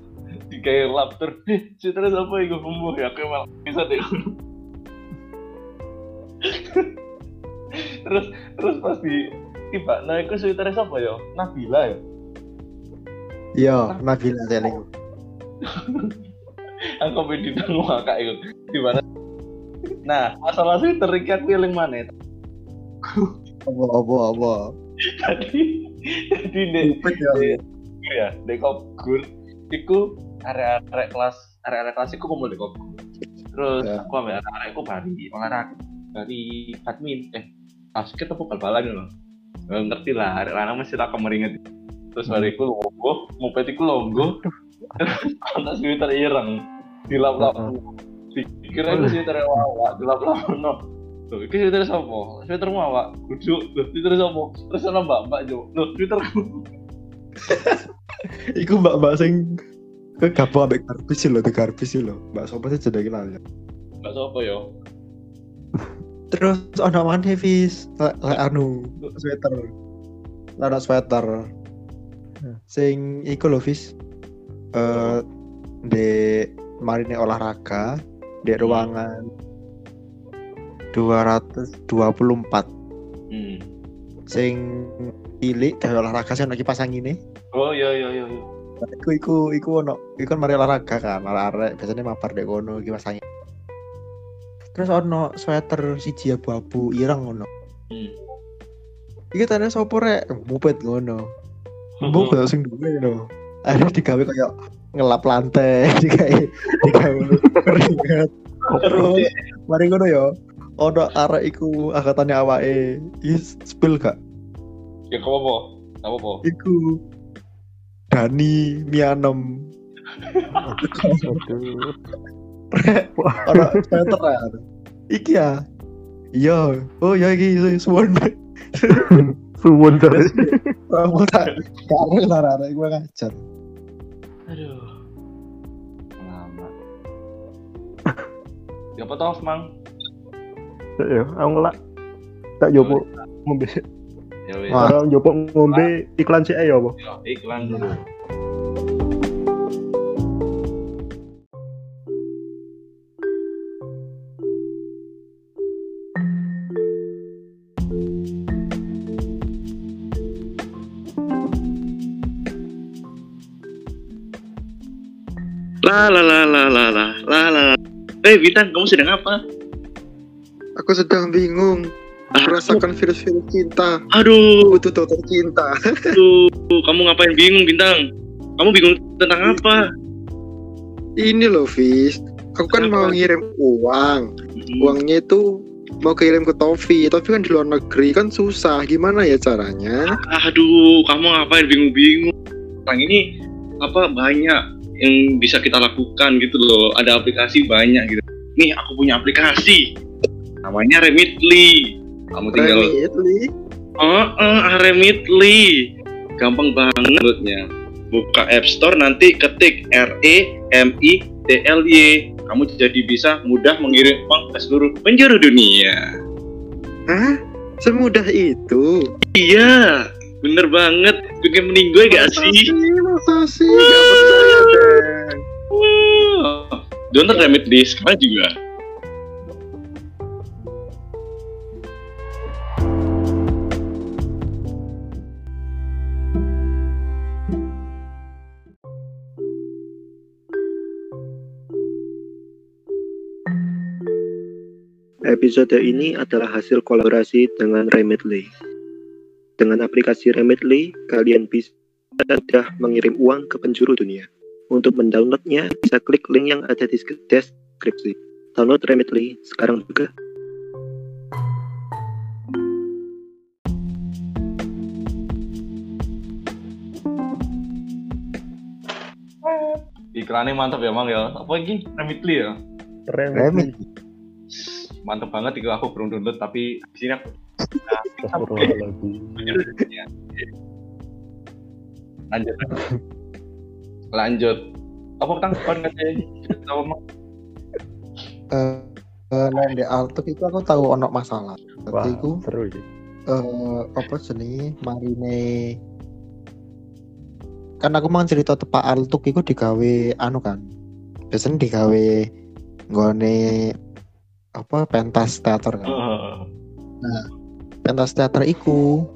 digawe lap terus sweater apa iku? Bumbu ya aku malah bisa deh. Terus terus pas di tiba nah itu sweater siapa ya? Nabila ya? Iya Nabila saya aku pengen ditanggung kakak itu. Di mana? Nah masalah sweater iki aku eling mana? Apa apa apa? Tadi jadi dek ya? ya dek kogur iku area-area kelas area-area kelas iku kumpul di kok. Terus Ya. aku ambil area aku bari olahraga bari badminton eh basket apa bal-balan loh Nggak ngerti lah area lanang mesti tak kemeringet terus bariku longgo moped iku longgo anak sweater ireng dilap-lap dikira itu sweater wawa dilap-lap no Loh, iki sweater sapa? Sweater awak. Kudu, lho, sweater sapa? Terus ana mbak-mbak jo. Loh, sweaterku. Iku mbak-mbak sing ke gabung ambek lho, ke garbis sih lho. Mbak sopo sih jenenge kenal ya. Mbak sapa yo? Terus ono maneh Fis, lek lek anu sweater. Lada sweater. Sing iku lho Fis. Eh di marine olahraga di ruangan 224 Hmm. sing cilik gawe olahraga sing lagi pasang ini. Oh iya iya iya. iya. Iku iku iku ono, iku kan mari olahraga kan, arek biasanya mabar dek kono iki pasangin. Terus ono sweater siji abu-abu ireng ngono. Hmm. Iki tanya sopo rek? Mupet ngono. Mbok sing duwe ngono. Akhirnya digawe kayak ngelap lantai, digawe digawe keringat. Terus mari ngono ya. Ono arek iku angkatannya awake. Is spill gak? Ya kok apa? Apa apa? Iku Dani Mianem. Ono sweater Iki ya. Iya. Oh ya iki suwon. Suwon dari. Kamu tak kare lah arek gue ngajar. Aduh. Lama. Ya apa toh, Mang? Ya, aku ngelak. Tak jopo ngombe. Ya wis. Orang jopo ngombe iklan sih ya apa? Yo, iklan dulu. La la la la la la la la. Eh Bintang, kamu sedang apa? Aku sedang bingung merasakan virus-virus cinta. Aduh, Butuh dokter cinta. aduh, kamu ngapain bingung Bintang? Kamu bingung tentang apa? Ini loh, Fis. Aku kan Kenapa? mau ngirim uang. Hmm. Uangnya itu mau kirim ke Tofi. Tofi kan di luar negeri kan susah. Gimana ya caranya? Aduh, kamu ngapain bingung-bingung? Sekarang ini apa banyak yang bisa kita lakukan gitu loh. Ada aplikasi banyak gitu. Nih, aku punya aplikasi. Namanya Remitly. Kamu tinggal Remitly. Oh, oh, Remitly. Gampang banget menurutnya. Buka App Store nanti ketik R E M I T L Y. Kamu jadi bisa mudah mengirim uang ke seluruh penjuru dunia. Hah? Semudah itu? Iya, bener banget. Bikin meninggoy gak sih? Masa sih? Gak percaya deh. Download Remitly sekarang juga. Episode ini adalah hasil kolaborasi dengan Remitly. Dengan aplikasi Remitly, kalian bisa mudah mengirim uang ke penjuru dunia. Untuk mendownloadnya, bisa klik link yang ada di deskripsi. Download Remitly sekarang juga. Iklannya mantap ya, Mang ya. Apa lagi? Remitly ya. Keren. Remit. Mantap banget itu aku belum download tapi di sini aku. Lanjut. Lanjut. Apa tanggapan katanya? Apa Mang? Eh, eh, nah, di Altuk itu aku tahu ono masalah. Wah, Tapi itu seru sih. eh apa jenenge marine kan aku mau cerita tepak altuk iku digawe anu kan biasanya digawe nggone apa pentas teater kan? Oh, pentas teater iku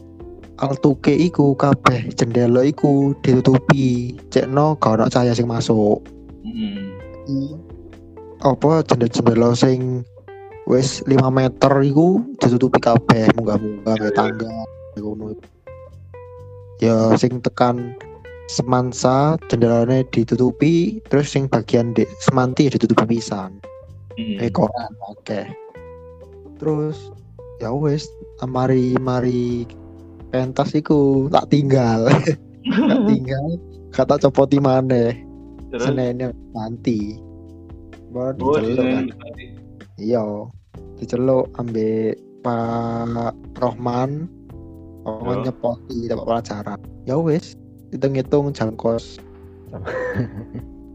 altuke iku kabeh jendela iku ditutupi cekno gak ono cahaya sing masuk. Hmm. apa jendela-jendela sing wis 5 meter iku ditutupi kabeh munggah-munggah kayak tangga ngono. Ya sing tekan semansa jendelanya ditutupi terus yang bagian di semanti ya ditutupi pisan Hmm. eh koran oke. terus ya wes mari mari pentas iku tak tinggal. Tak tinggal kata copoti maneh. Terus? Senennya nanti baru oh, diceluk kan? iya. Diceluk ambek Pak Rohman. Pokoknya nyepoti dapat pelajaran. Ya wes hitung-hitung jam kos.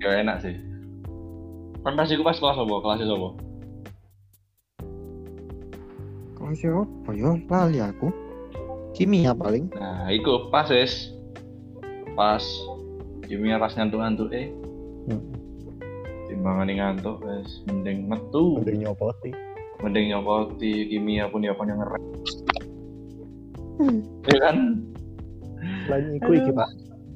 Ya enak sih. Pas iku pas kelas apa? Kelas apa? kalau siapa ya lali aku kimia paling Nah, iku pas wis. Pas kimia pas ngantuk-ngantuk eh. Hmm. Timbangane ngantuk wis mending metu. Mending nyopoti. Mending nyopoti kimia pun ya yang ngerek. Ya kan? Selain iku iki Pak.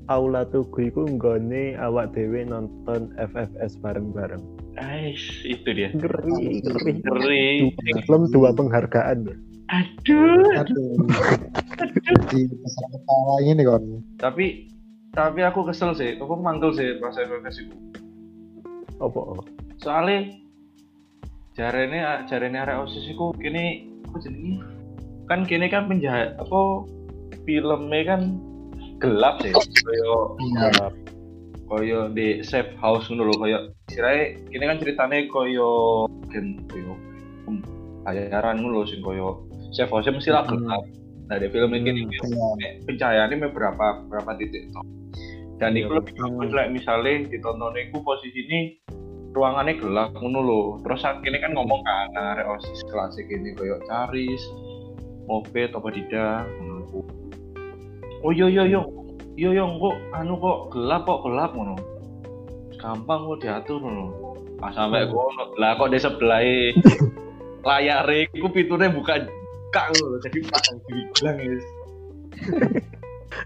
Aula tugu iku nggone awak dhewe nonton FFS bareng-bareng. Ais, itu dia. Ngeri, ngeri. Ngeri. Film dua penghargaan. loh. Aduh. aduh di besar kepala ini kon Tapi tapi aku kesel sih. Aku manggil sih pas FFS itu. Apa? Soalnya jarene jarene arek osis iku kene apa jenenge? Kan kene kan penjahat apa filmnya kan gelap sih. Iya koyo di safe house ngono lho koyo sirae kene kan ceritane koyo gen koyo bayaran ngono lho sing koyo safe house mesti lah Hmm. gelap. Nah di film ini iya pencahayaannya beberapa beberapa titik toh. Dan Iya, itu lebih bagus lah misalnya ditonton iku posisi ini ruangannya gelap ngono lho. Terus akhirnya kan ngomong kan arek osis klasik ini koyo caris, moped apa iku. Oh iya iya iya. Iya iya kok anu kok gelap kok gelap ngono. Gampang kok diatur ngono. Pas sampai kono. Lah kok di sebelah layar iku pintunya buka buka ngono. Jadi pasang diri bilang guys.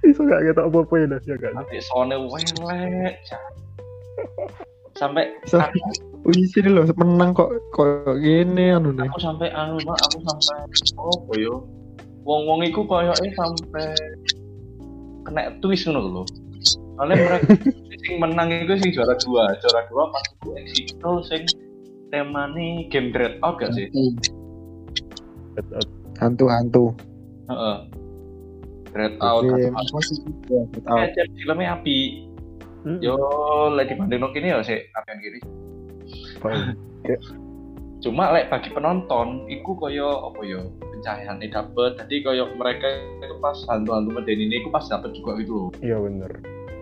Iso gak ketok apa-apa ya ya kan? Nanti sone welek. Sampai So- wih sini loh menang kok kok gini anu nih aku sampai anu Mak, aku sampai oh yo. Wong-wong iku koyoke sampai kena twist ngono lho. Soalnya mereka sing menang iku sing juara dua, juara dua pas iku Exito sing temane game Dread Out gak sih? hantu hantu Heeh. Dread Out. Apa ya out Kayak jadi filmnya api. Hmm. Yo, lagi banding kini ya sih apian kiri. Fine. cuma lek bagi penonton iku koyo apa yo pencahayaan dapet. Jadi koyo mereka itu pas hantu-hantu medeni ini iku pas dapet juga gitu loh. Iya bener.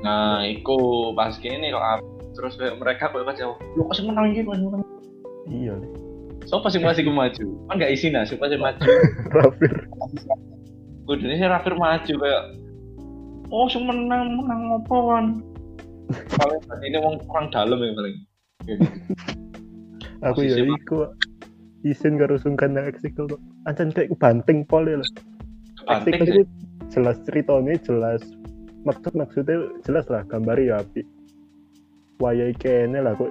nah iku pas gini kok terus kayak mereka koyo kaca lu kok sih menang kok sing menang? Iya nih. so pasti masih maju? Kan gak isi nah siapa sih maju? Rafir. kudu sih Rafir maju kayak oh sing menang menang apa kan paling ini wong kurang dalam ya paling. Aku ya iku isin karo sungkan nang eksikal kok. Ancen kayak banting pol ya. Banting sih. itu jelas ceritanya jelas maksud maksudnya jelas lah gambar ya api. Wayai kene lah kok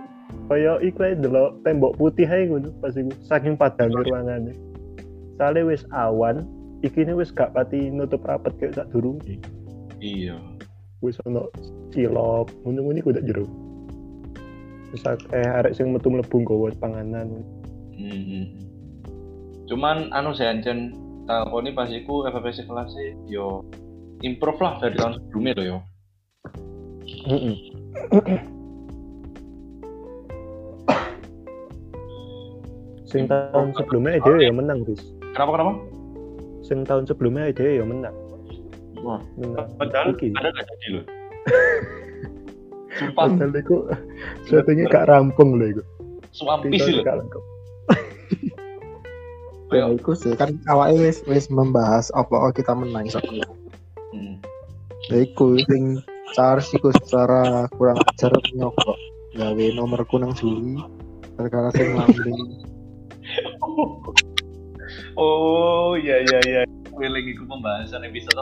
kaya iku delok tembok putih ae ngono pas iku saking padane ruangane. Soale wis awan, ikine wis gak pati nutup rapat kayak sak durunge. iya Wis ono cilop, ngono-ngono iku dak jero. Wis akeh arek sing metu mlebu nggawa panganan. Hmm. Cuman anu saya ancen takoni pas iku FFS kelas yo improve lah dari tahun sebelumnya loh yo. Sing tahun sebelumnya dia ya menang, Bis. Kenapa kenapa? Sing tahun sebelumnya dia ya menang. Wah, Menang. padahal ada gak jadi loh. Sumpah, Padahal suatunya gak rampung loh iku. suampis sih loh. Ya iku sih kan awalnya wis wis membahas apa oh, kita menang iso Hmm. ya iku sing Charles iku secara kurang ajar nyokok gawe nomorku nang juri gara-gara sing lambing Oh iya iya iya. Lagi ke pembahasan episode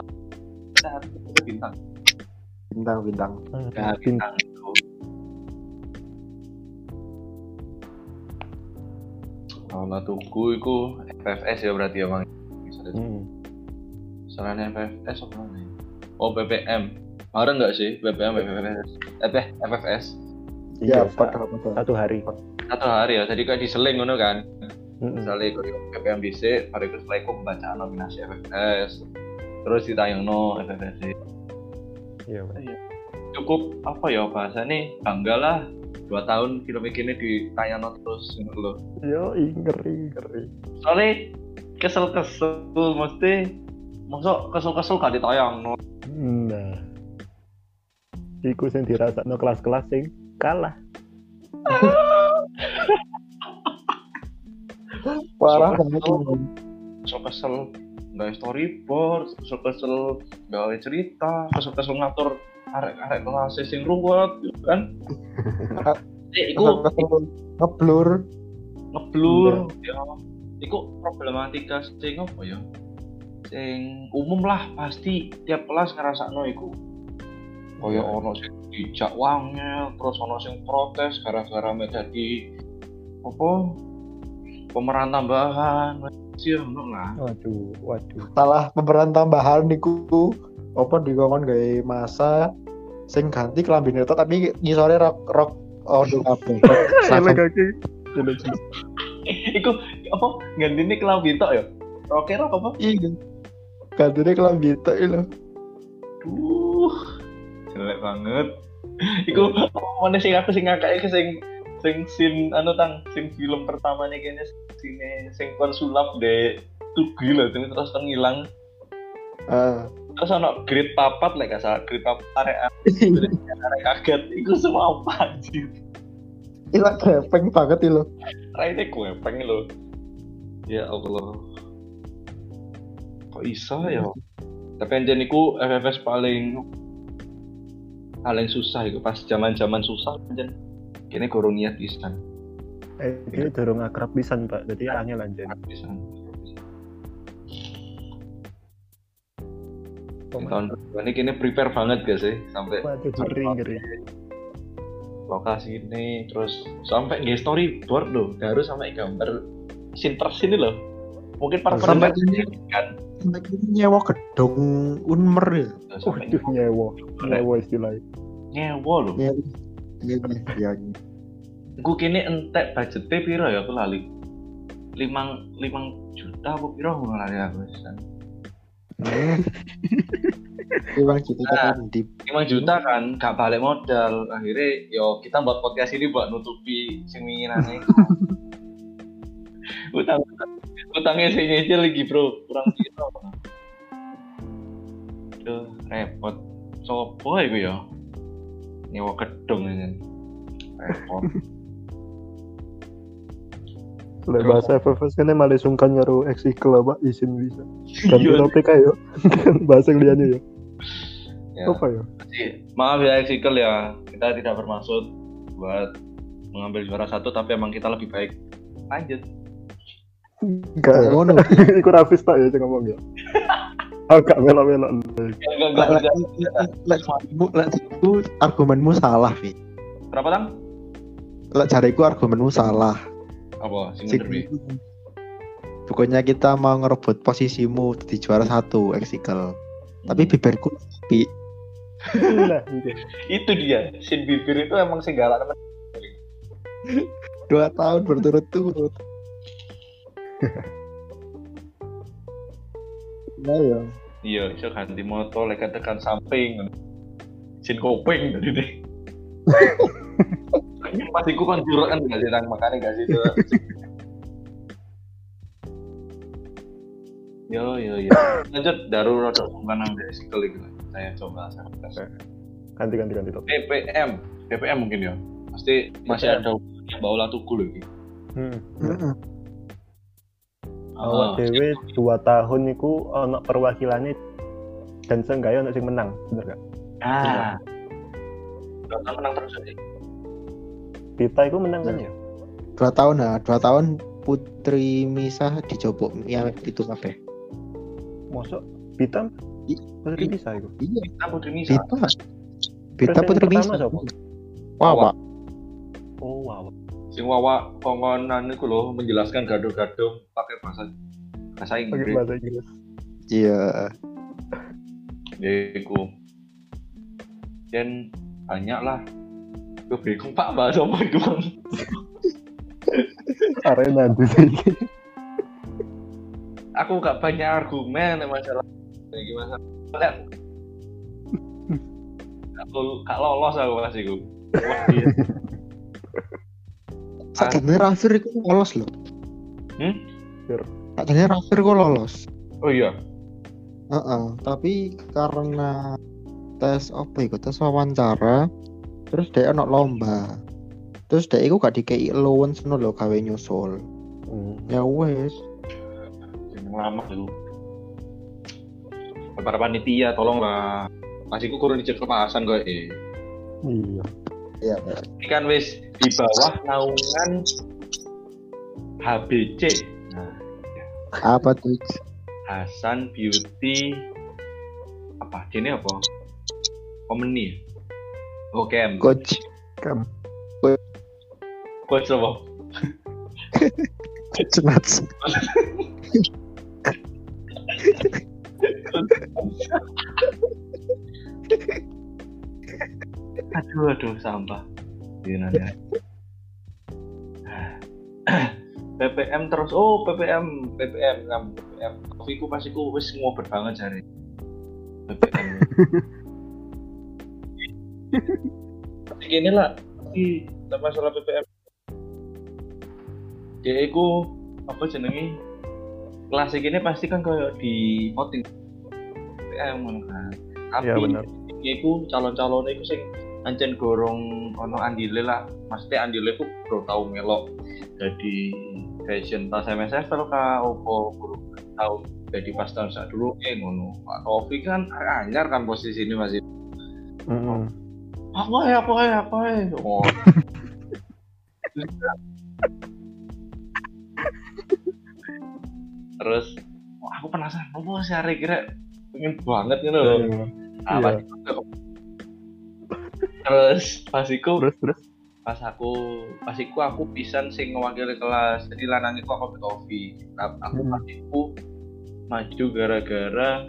satu bintang. bintang-bintang Ya, bintang itu. Kalau tuku itu FFS ya berarti ya bang. Hmm. Selain FFS apa namanya? Oh BBM. Bareng nggak sih BBM FFS? Eh, FFS Iya, pada. satu hari satu hari ya. Jadi kayak diseling ngono kan. Mm-mm. Misalnya ikut BBM DC, hari itu setelah ikut pembacaan nominasi FFS, terus ditayang no FFS. iya. Cukup apa ya bahasa nih bangga lah dua tahun film ini ditayang no terus gitu loh. yo ngeri ngeri Soalnya kesel-kesel mesti masuk kesel-kesel gak ditayang no. nah iku sing dirasakno kelas-kelas sing kalah Parah banget ini. Kesel-kesel nggak storyboard, kesel-kesel gawe cerita, kesel-kesel ngatur arek-arek kelas sing ruwet gitu kan. Eh, iku ngeblur. ngeblur ya. Iku problematika sing apa ya? Sing umum lah pasti tiap kelas ngerasakno iku. Kaya ono sing dijak wangnya terus ono sing protes gara-gara mek dadi apa? Pemeran tambahan sih ono lah. Waduh waduh. Salah pemeran tambahan niku apa dikongkon gawe masa sing ganti kelambi neto tapi ngisore rok rok ordo kabeh. Elek kaki iku apa gantine kelambi tok ya roke rok apa Iya. Gantine kelambi tok lho. Duh, jelek banget. Iku mana sing aku sing ngakak iki sing sing sin anu tang sing film pertamanya kayaknya sini sing kon sulap de tugu lho terus terus ngilang Ah. Terus ono grid papat lek gak salah grid papat arek arek kaget iku semua apa anjir Ila gepeng banget iki lho. raine gue pengen lo ya Allah. Kok iso ya? Tapi anjen iku FFS paling paling susah iku pas zaman-zaman susah anjen. Kene gorong niat pisan. Eh ini dorong akrab pisan pak. Jadi angel anjen. Pisan tahun ini kini prepare banget gak sih sampai waduh ngeri ngeri lokasi ini terus sampai nggak storyboard loh. Harus sampai gambar scene per scene loh. Mungkin para Sampai pendengar kan. Sampai kita nyewa gedung Unmer ya. sampai waduh nyewa. Nyewa istilahnya. Nyewa loh. Iya, iya. gue kini entek budgetnya piro ya? Aku lali. Limang limang juta apa piro aku lali aku pisan. Emang gitu kan di lima juta kan gak balik modal. Akhirnya yo kita buat podcast ini buat nutupi sing winginane. Utang utangnya sing nyicil lagi bro. Kurang piro Aduh, repot. Sopo iku ya? Nyewa gedung ini. Repot Lek bahasa FFS kan malah sungkan nyaro eksikel apa izin bisa. Ganti Iya. topik ayo kan bahasa liannya ya Ya. apa ya maaf ya Exikel ya. Kita tidak bermaksud buat mengambil juara satu tapi emang kita lebih baik. Lanjut. Enggak. Ya ngono. iku rafis tak ya sing ngomong ya. Agak melok-melok. Enggak Lek enggak. enggak argumenmu salah, Vi. berapa tang? Lek jariku argumenmu salah. Apa sing Bi? Pokoknya kita mau ngerebut posisimu di juara satu Exicle. Tapi bibirku pi. nah iya. itu dia sin bibir itu emang sing galak temen dua tahun berturut-turut. Nah ya. iya iso ganti moto lek tekan samping sin kopeng tadi deh pas iku kan juruk kan gak sih tang? Makanya gak sih itu yo yo yo. Lanjut darurat bukan nang Exikel itu. Saya coba saya tes. ganti ganti ganti topik BPM BPM mungkin ya. Pasti masih ada yang bawa tuku lagi. Hmm. Heeh. awak dewe dua tahun niku ono perwakilannya dan seenggaknya ono sing menang bener gak? Ah. Dota menang terus aja kita itu menang kan? Ya Dua tahun nah, dua tahun Putri Misah dicobok ya itu kabeh. masuk Bita Putri bisa itu Iya, putri Nisa Bita. Bita Putri yang? Wah, Pak. oh wow sing wawa kongonan itu loh menjelaskan gaduh-gaduh pakai bahasa bahasa pakai Inggris. bahasa Inggris. Iya. yaiku dan banyak lah gue bingung pak bahas apa itu bang arena sini aku gak banyak argumen ya masalah ini masalah aku gak lolos aku pasti gue Sakjane Rafir iku lolos lho. Hmm? Sakjane Rafir kok lolos. oh iya? Heeh, tapi karena tes apa iku tes wawancara terus dia ono lomba. Terus dia iku gak dikei allowance ngono lho gawe nyusul. Hmm. Ya wes. yang lama itu para panitia tolonglah masih ku kurang dicek kelepasan kok eh iya Iya. ini kan wis di bawah naungan HBC nah Apa tuh? Hasan Beauty apa ini apa Omni oh Kem Coach. Kam. coach apa? Coach Nats. aduh aduh sampah. Gimana PPM terus. Oh PPM PPM PPM kopiku pasti ku wis ngobet banget cari PPM ini lah di masalah PPM dia iku apa jenenge kelas ini pasti kan kayak di voting. PPM ngono kan. Tapi Iya, bener. ini iku calon-calon iku sing ancen gorong ono andile lah. Maksudnya andile ku bro tau melok jadi fashion pas MSF kalau ka opo tau jadi pas tahun saat dulu eh ngono. Pak Taufik kan anyar kan posisi ini masih. Mm-mm. Apa ya apa ya apa ya oh. Terus? Wah, aku penasaran apa sih hari kira pengen banget gitu loh. Iya. Ah, Iya. pas itu- terus pas iku terus terus? pas aku pas iku aku pisan sing ngewakili kelas jadi lanang iku aku Tofi nah, aku Hmm. pas iku maju gara-gara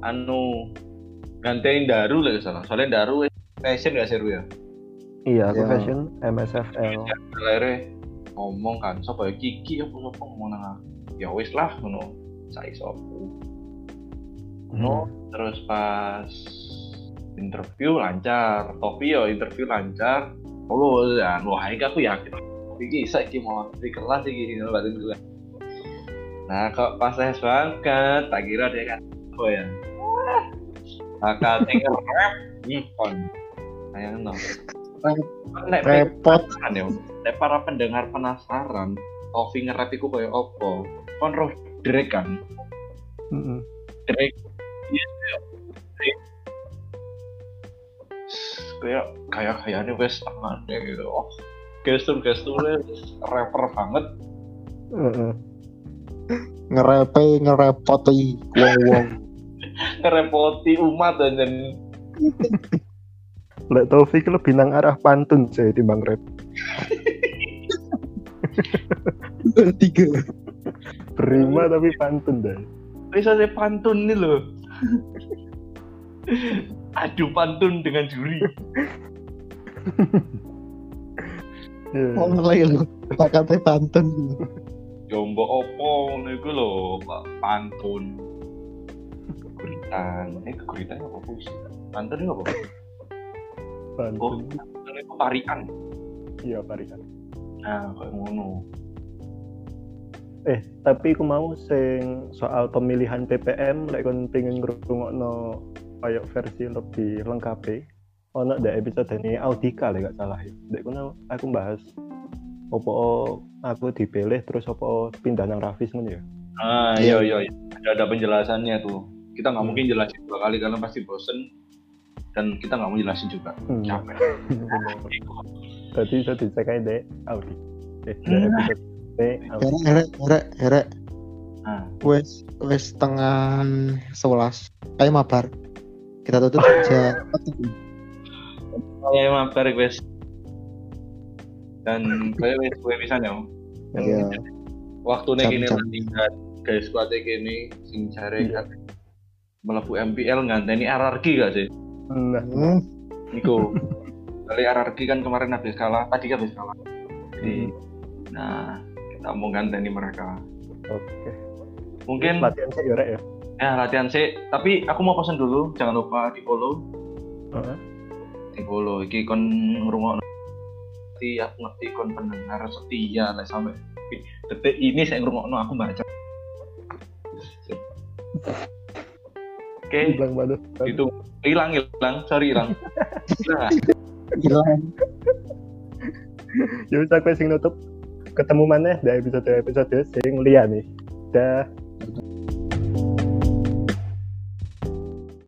anu gantiin Daru lah salah. Soalnya Daru wis fashion gak seru ya? Iya aku Iya. fashion MSFL akhirnya ngomong kan sopo ya Kiki apa sopo? Ngomong nang aku. ya wis lah ngono. Saya sopo? No terus pas interview lancar Topi yo interview lancar. Oh ya wah ini aku yakin iki saiki mau di kelas iki batin gue nah kok pas tes banget tak kira dia kan oh ya? Kakak tinggal rap hmm sayang no Nek Repot. penasaran ya Nek para pendengar penasaran Topi nge-rap iku koyo opo kon roh Drake kan. Drake. Iya Drake kayak kayak kayaknya wes tangan gitu. Oh gestur gesturnya rapper banget. Ngerepe ngerepoti wong-wong. ngerepoti umat dan Lek Taufik lebih nang arah pantun sih timbang rap. Tiga. Berima tapi pantun deh bisa saya pantun nih loh. Adu pantun dengan juri. Iya. Wong lain lho. Pakate pantun. jombo opo niku lho Pak. Pantun. Guritan. Eh guritan apa puisi pantun itu apa oh itu parian iya parikan. Nah kayak ngono. Eh tapi aku mau sing soal pemilihan PPM lek kon pengen ngrungokno kayak versi lebih lengkap ono ada episode ini Audika lek gak salah ya. Dek kono aku bahas opo aku dipilih terus opo pindah nang Rafis ngono ya. Ah iya iya iya. ada ada penjelasannya tuh. Kita nggak Hmm. mungkin jelasin dua kali karena pasti bosen dan kita nggak mau jelasin juga Hmm. capek Tadi bisa dicek aja deh Audi eh dek Hmm. episode ini Audi Erek erek erek erek. nah Wes wes tengah sebelas. Ayo mabar. Kita tutup aja. saya mabar guys dan kayak wes gue bisa ya Iya. waktu nih gini tinggal guys kuat gini sing cari Iya. kan melebu MPL nganteni RRQ gak sih nah. Hmm, Niku. Kali RRQ kan kemarin habis kalah. Tadi habis kalah. Jadi nah kita mau ganteni mereka. Oke. mungkin latihan sih ya Rek, ya. ya latihan sih. Tapi aku mau pesan dulu. Jangan lupa di follow. Heeh. di follow. Iki kon ngrungokno. Ngerti aku ngerti kon pendengar setia. Lah sampai detik ini saya ngrungokno aku baca oke Hilang banget. itu hilang hilang sorry hilang hilang ah. hilang Ya wis aku sing nutup. Ketemu mana di episode episode sing liya nih. Dah.